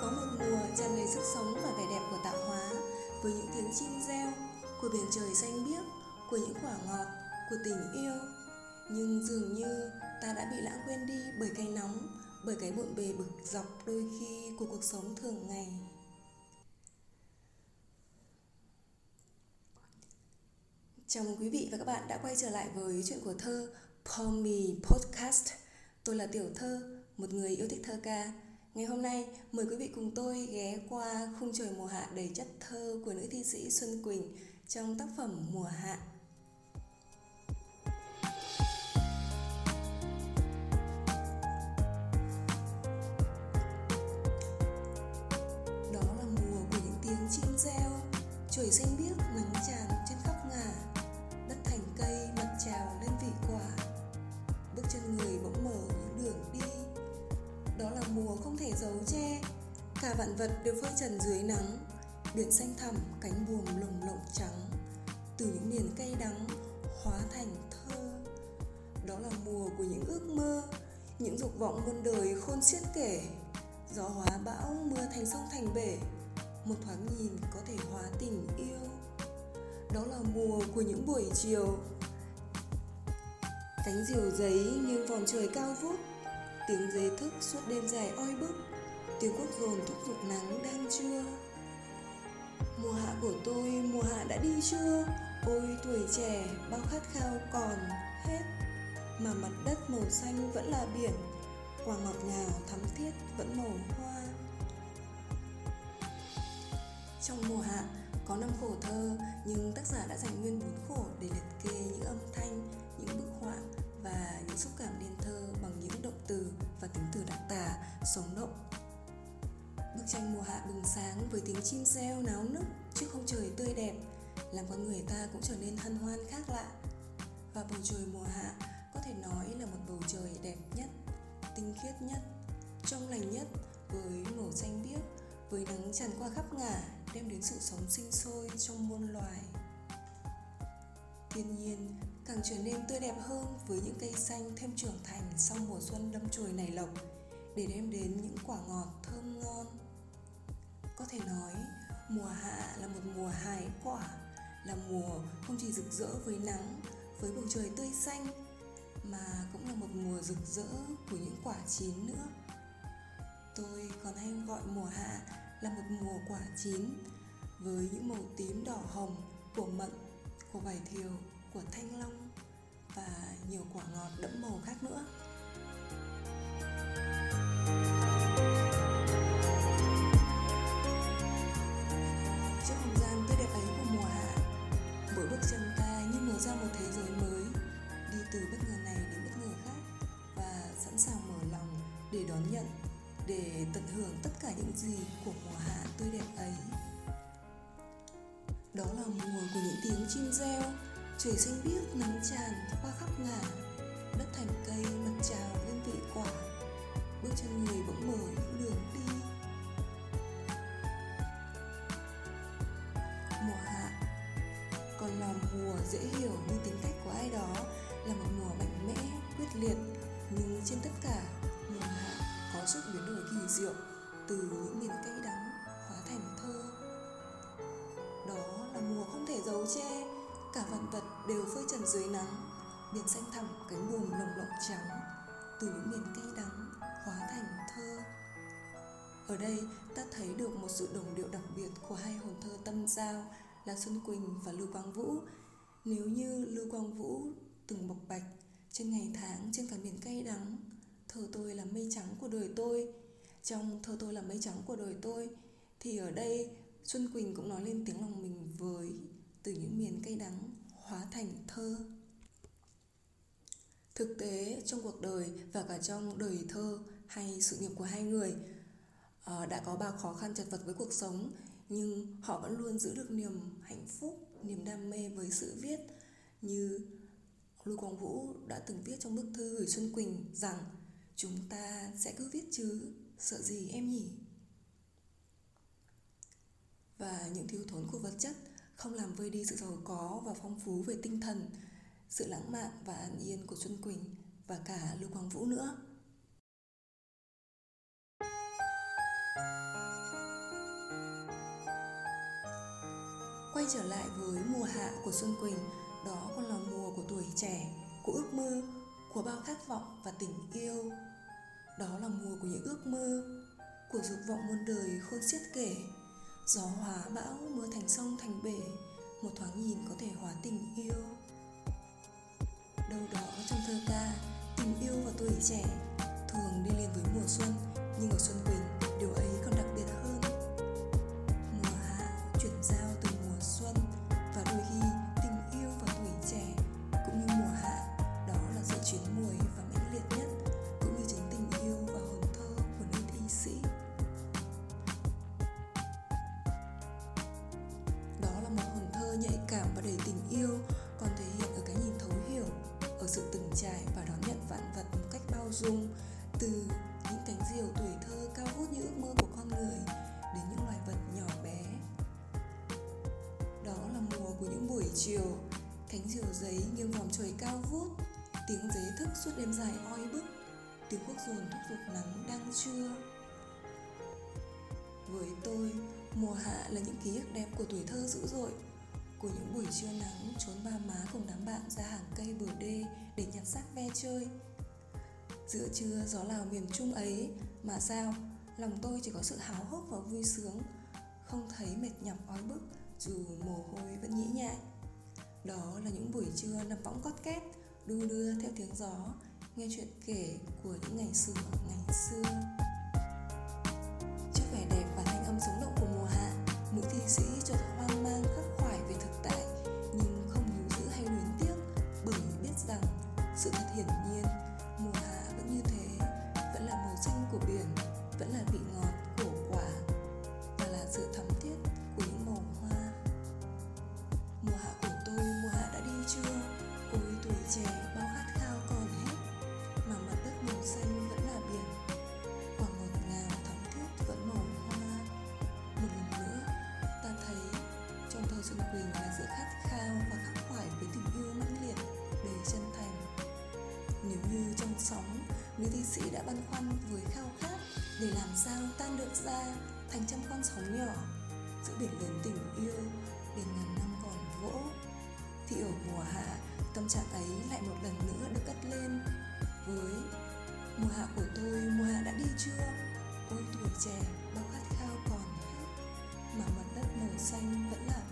Có một mùa tràn đầy sức sống và vẻ đẹp của tạo hóa Với những tiếng chim reo, của biển trời xanh biếc Của những quả ngọt, của tình yêu. Nhưng dường như ta đã bị lãng quên đi bởi cái nóng Bởi cái bộn bề bực dọc đôi khi của cuộc sống thường ngày. Chào mừng quý vị và các bạn đã quay trở lại với chuyện của thơ Pommy Podcast Tôi là Tiểu Thơ, một người yêu thích thơ ca Ngày hôm nay, mời quý vị cùng tôi ghé qua khung trời mùa hạ đầy chất thơ của nữ thi sĩ Xuân Quỳnh trong tác phẩm Mùa Hạ. Đó là mùa của những tiếng chim reo, trời xanh biếc nắng tràn cả vạn vật đều phơi trần dưới nắng, biển xanh thẳm, cánh buồm lồng lộng trắng, từ những miền cay đắng hóa thành thơ. Đó là mùa của những ước mơ, những dục vọng muôn đời khôn xiết kể. Gió hóa bão, mưa thành sông thành bể, một thoáng nhìn có thể hóa tình yêu. Đó là mùa của những buổi chiều. Cánh diều giấy nghiêng vòng trời cao vút, tiếng dế thức suốt đêm dài oi bức tiếng quốc dồn thúc giục nắng đang trưa mùa hạ của tôi mùa hạ đã đi chưa? Ôi tuổi trẻ bao khát khao còn hết. Mà mặt đất màu xanh vẫn là biển quả ngọt ngào thắm thiết vẫn màu hoa. Trong mùa hạ có năm khổ thơ nhưng tác giả đã dành nguyên bốn khổ để liệt kê những âm thanh những bức họa và những xúc cảm liên thơ bằng những động từ và tính từ đặc tả, sống động. Bức tranh mùa hạ bừng sáng với tiếng chim reo náo nức trước không trời tươi đẹp, làm con người ta cũng trở nên hân hoan khác lạ. Và bầu trời mùa hạ có thể nói là một bầu trời đẹp nhất, tinh khiết nhất, trong lành nhất với màu xanh biếc, với nắng tràn qua khắp ngả đem đến sự sống sinh sôi trong muôn loài. Thiên nhiên càng trở nên tươi đẹp hơn với những cây xanh thêm trưởng thành sau mùa xuân đâm chồi nảy lộc để đem đến những quả ngọt thơm ngon. Có thể nói, mùa hạ là một mùa hái quả, là mùa không chỉ rực rỡ với nắng, với bầu trời tươi xanh, mà cũng là một mùa rực rỡ của những quả chín nữa. Tôi còn hay gọi mùa hạ là một mùa quả chín với những màu tím đỏ hồng của mận, của vải thiều của thanh long và nhiều quả ngọt đẫm màu khác nữa để đón nhận, để tận hưởng tất cả những gì của mùa hạ tươi đẹp ấy. Đó là mùa của những tiếng chim reo, trời xanh biếc nắng tràn qua khắp ngả đất thành cây mặt trào lên vị quả, bước chân người bỗng mở những đường đi. Mùa hạ còn là mùa dễ hiểu như tính cách của ai đó là một mùa mạnh mẽ, quyết liệt, nhưng trên tất cả có sự biến đổi kỳ diệu từ những miền cây đắng hóa thành thơ đó là mùa không thể giấu che cả vạn vật đều phơi trần dưới nắng biển xanh thẳm cánh buồm lồng lộng trắng từ những miền cây đắng hóa thành thơ ở đây ta thấy được một sự đồng điệu đặc biệt của hai hồn thơ tâm giao là Xuân Quỳnh và Lưu Quang Vũ. Nếu như Lưu Quang Vũ từng bộc bạch trên ngày tháng trên cả miền cây đắng, thơ tôi là mây trắng của đời tôi, trong thơ tôi là mây trắng của đời tôi, thì ở đây Xuân Quỳnh cũng nói lên tiếng lòng mình với từ những miền cây đắng hóa thành thơ. Thực tế trong cuộc đời và cả trong đời thơ hay sự nghiệp của hai người ờ, đã có bao khó khăn chật vật với cuộc sống nhưng họ vẫn luôn giữ được niềm hạnh phúc niềm đam mê với sự viết. Như lưu quang vũ đã từng viết trong bức thư gửi xuân quỳnh rằng chúng ta sẽ cứ viết chứ sợ gì em nhỉ và những thiếu thốn của vật chất không làm vơi đi sự giàu có và phong phú về tinh thần sự lãng mạn và an yên của Xuân Quỳnh và cả Lưu Quang Vũ nữa. Quay trở lại với mùa hạ của Xuân Quỳnh, đó còn là mùa của tuổi trẻ, của ước mơ, của bao khát vọng và tình yêu. Đó là mùa của những ước mơ, của dục vọng muôn đời khôn xiết kể. Gió hóa bão, mưa thành sông thành bể, một thoáng nhìn có thể hóa tình yêu. Đâu đó trong thơ ca, tình yêu và tuổi trẻ thường đi liền với mùa xuân, nhưng ở Xuân Quỳnh, điều ấy còn đặc biệt hơn. Cảm và đầy tình yêu còn thể hiện ở cái nhìn thấu hiểu, ở sự từng trải và đón nhận vạn vật một cách bao dung, từ những cánh diều tuổi thơ cao vút như ước mơ của con người đến những loài vật nhỏ bé. Đó là mùa của những buổi chiều, cánh diều giấy nghiêng vòng trời cao vút, tiếng giấy thức suốt đêm dài oi bức, tiếng quốc dồn thúc giục nắng đang trưa. Với tôi, mùa hạ là những ký ức đẹp của tuổi thơ dữ dội của những buổi trưa nắng trốn ba má cùng đám bạn ra hàng cây bờ đê để nhặt xác ve chơi. Giữa trưa, gió lào miền trung ấy, mà sao? Lòng tôi chỉ có sự háo hức và vui sướng, không thấy mệt nhọc, ói bức, dù mồ hôi vẫn nhĩ nhại. Đó là những buổi trưa nằm võng cót két, đu đưa theo tiếng gió, nghe chuyện kể của những ngày xưa ngày xưa. Trước vẻ đẹp và thanh âm sống động của mùa hạ, nữ thi sĩ chợt người thi sĩ đã băn khoăn với khao khát để làm sao tan được ra thành trăm con sóng nhỏ giữa biển lớn tình yêu, biển ngàn năm còn vỗ. Thì ở mùa hạ, tâm trạng ấy lại một lần nữa được cất lên với mùa hạ của tôi, mùa hạ đã đi chưa? Ôi, tuổi trẻ, bao khát khao còn hết, mà mặt đất màu xanh vẫn là